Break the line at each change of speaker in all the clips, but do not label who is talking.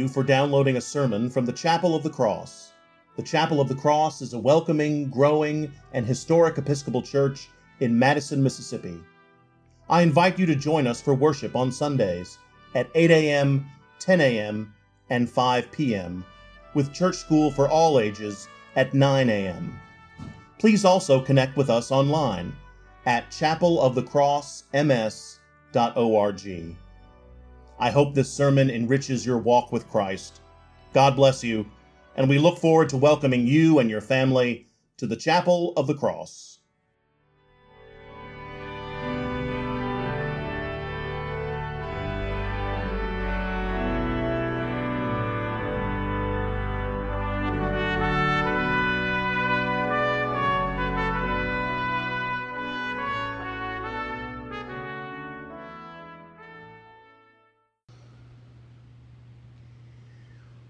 You for downloading a sermon from the Chapel of the Cross. The Chapel of the Cross is a welcoming, growing, and historic Episcopal church in Madison, Mississippi. I invite you to join us for worship on Sundays at 8 a.m., 10 a.m., and 5 p.m., with church school for all ages at 9 a.m. Please also connect with us online at chapelofthecrossms.org. I hope this sermon enriches your walk with Christ. God bless you, and we look forward to welcoming you and your family to the Chapel of the Cross.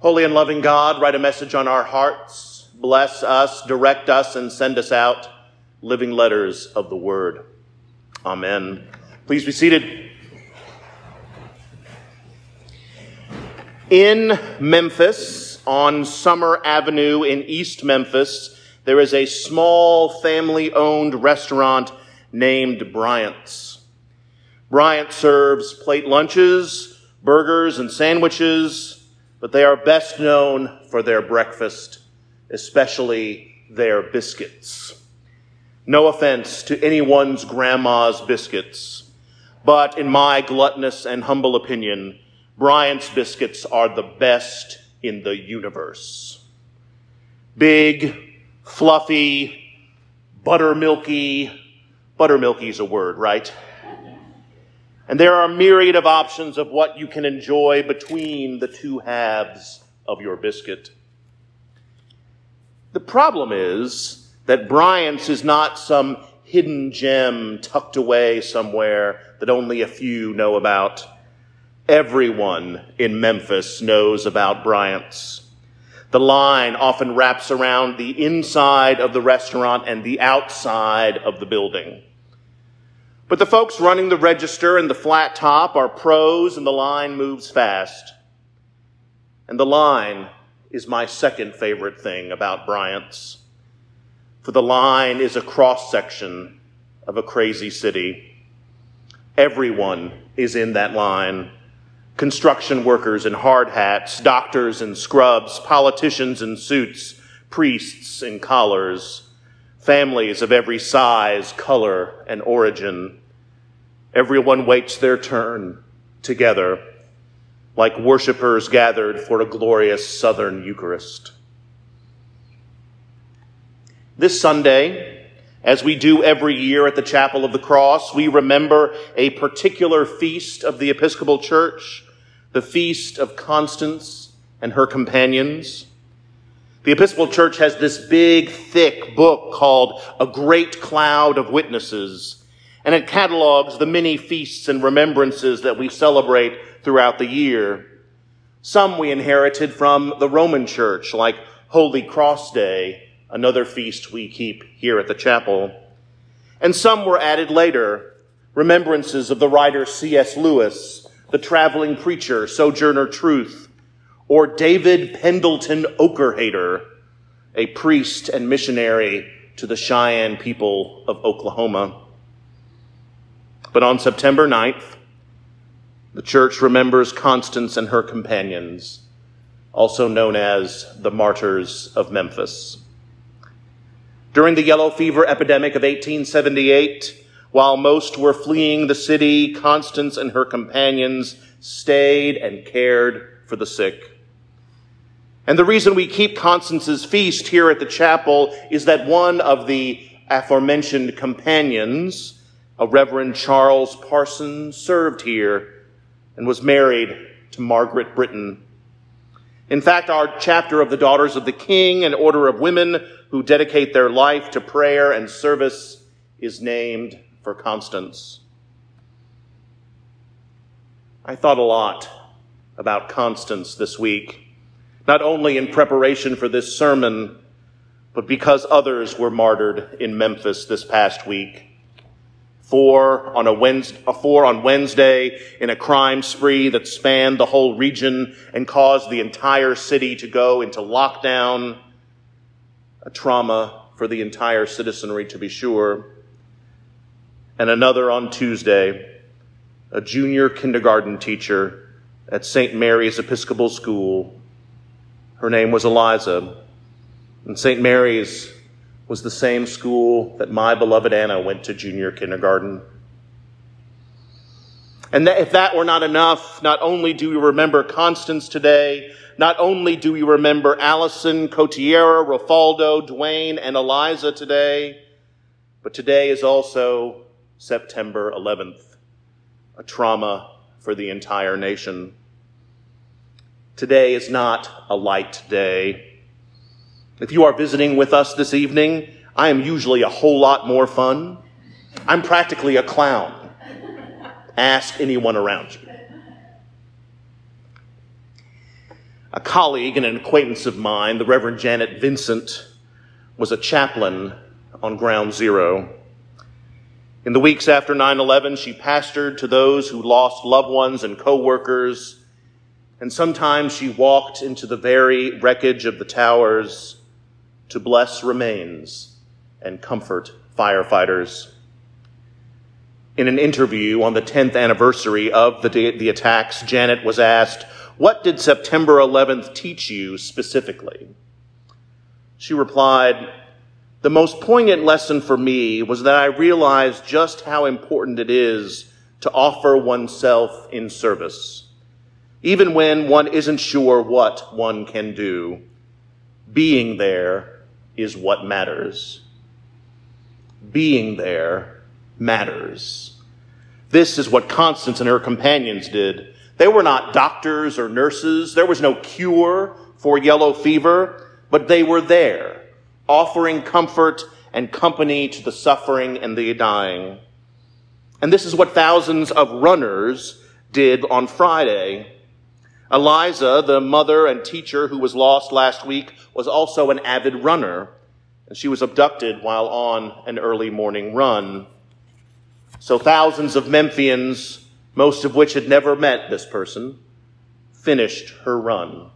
Holy and loving God, write a message on our hearts. Bless us, direct us, and send us out living letters of the word. Amen. Please be seated. In Memphis, on Summer Avenue in East Memphis, there is a small family owned restaurant named Bryant's. Bryant serves plate lunches, burgers, and sandwiches but they are best known for their breakfast, especially their biscuits. No offense to anyone's grandma's biscuits, but in my gluttonous and humble opinion, Bryant's biscuits are the best in the universe. Big, fluffy, buttermilky, Buttermilky is a word, right? And there are a myriad of options of what you can enjoy between the two halves of your biscuit. The problem is that Bryant's is not some hidden gem tucked away somewhere that only a few know about. Everyone in Memphis knows about Bryant's. The line often wraps around the inside of the restaurant and the outside of the building. But the folks running the register and the flat top are pros and the line moves fast. And the line is my second favorite thing about Bryant's. For the line is a cross section of a crazy city. Everyone is in that line. Construction workers in hard hats, doctors in scrubs, politicians in suits, priests in collars, families of every size, color, and origin. Everyone waits their turn together, like worshippers gathered for a glorious Southern Eucharist. This Sunday, as we do every year at the Chapel of the Cross, we remember a particular feast of the Episcopal Church, the feast of Constance and her companions. The Episcopal Church has this big, thick book called A Great Cloud of Witnesses and it catalogs the many feasts and remembrances that we celebrate throughout the year. Some we inherited from the Roman Church, like Holy Cross Day, another feast we keep here at the chapel. And some were added later, remembrances of the writer C.S. Lewis, the traveling preacher Sojourner Truth, or David Pendleton Oakerhater, a priest and missionary to the Cheyenne people of Oklahoma. But on September 9th, the church remembers Constance and her companions, also known as the Martyrs of Memphis. During the yellow fever epidemic of 1878, while most were fleeing the city, Constance and her companions stayed and cared for the sick. And the reason we keep Constance's feast here at the chapel is that one of the aforementioned companions, a Reverend Charles Parson served here and was married to Margaret Britton. In fact, our chapter of the Daughters of the King, an order of women who dedicate their life to prayer and service, is named for Constance. I thought a lot about Constance this week, not only in preparation for this sermon, but because others were martyred in Memphis this past week. four on a Wednesday, four on Wednesday in a crime spree that spanned the whole region and caused the entire city to go into lockdown. A trauma for the entire citizenry, to be sure. And another on Tuesday, a junior kindergarten teacher at St. Mary's Episcopal School. Her name was Eliza. And St. Mary's was the same school that my beloved Anna went to junior kindergarten. And that if that were not enough, not only do we remember Constance today, not only do we remember Allison, Cotiera, Rafaldo, Dwayne, and Eliza today, but today is also September 11th, a trauma for the entire nation. Today is not a light day. If you are visiting with us this evening, I am usually a whole lot more fun. I'm practically a clown. Ask anyone around you. A colleague and an acquaintance of mine, the Reverend Janet Vincent, was a chaplain on Ground Zero. In the weeks after 9 11, she pastored to those who lost loved ones and co workers, and sometimes she walked into the very wreckage of the towers to bless remains and comfort firefighters. In an interview on the 10th anniversary of the, the attacks, Janet was asked, What did September 11th teach you specifically? She replied, The most poignant lesson for me was that I realized just how important it is to offer oneself in service, even when one isn't sure what one can do. Being there is what matters. Being there matters. This is what Constance and her companions did. They were not doctors or nurses. There was no cure for yellow fever, but they were there, offering comfort and company to the suffering and the dying. And this is what thousands of runners did on Friday. Eliza, the mother and teacher who was lost last week, was also an avid runner, and she was abducted while on an early morning run. So thousands of Memphians, most of which had never met this person, finished her run.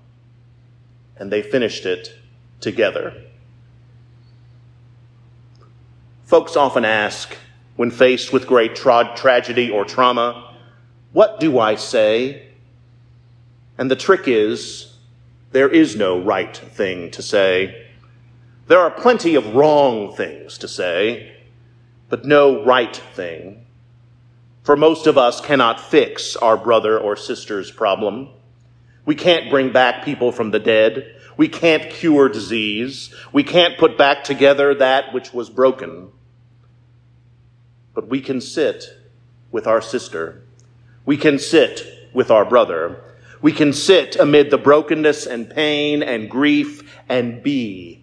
And they finished it together. Folks often ask, when faced with great tra- tragedy or trauma, what do I say? And the trick is, there is no right thing to say. There are plenty of wrong things to say, but no right thing. For most of us cannot fix our brother or sister's problem. We can't bring back people from the dead. We can't cure disease. We can't put back together that which was broken. But we can sit with our sister. We can sit with our brother. We can sit amid the brokenness and pain and grief and be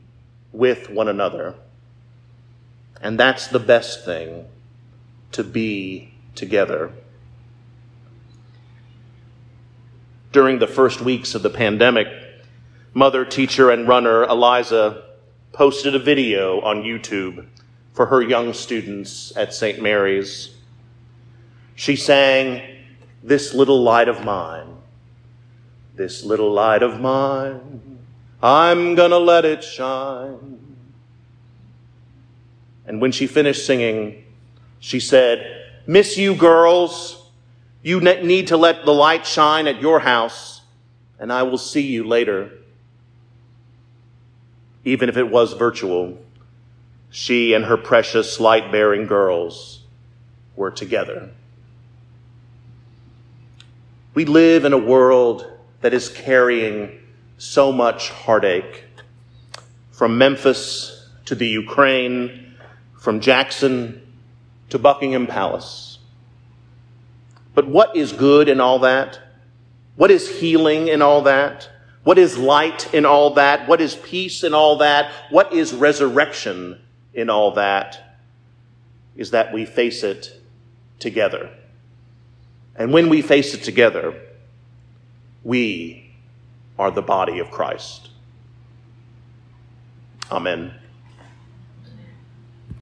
with one another. And that's the best thing to be together. During the first weeks of the pandemic, mother, teacher, and runner Eliza posted a video on YouTube for her young students at St. Mary's. She sang, This Little Light of Mine this little light of mine, I'm gonna let it shine. And when she finished singing, she said, Miss you girls. You need to let the light shine at your house, and I will see you later. Even if it was virtual, she and her precious light bearing girls were together. We live in a world that is carrying so much heartache. From Memphis to the Ukraine, from Jackson to Buckingham Palace. But what is good in all that? What is healing in all that? What is light in all that? What is peace in all that? What is resurrection in all that? Is that we face it together. And when we face it together, we are the body of Christ. Amen.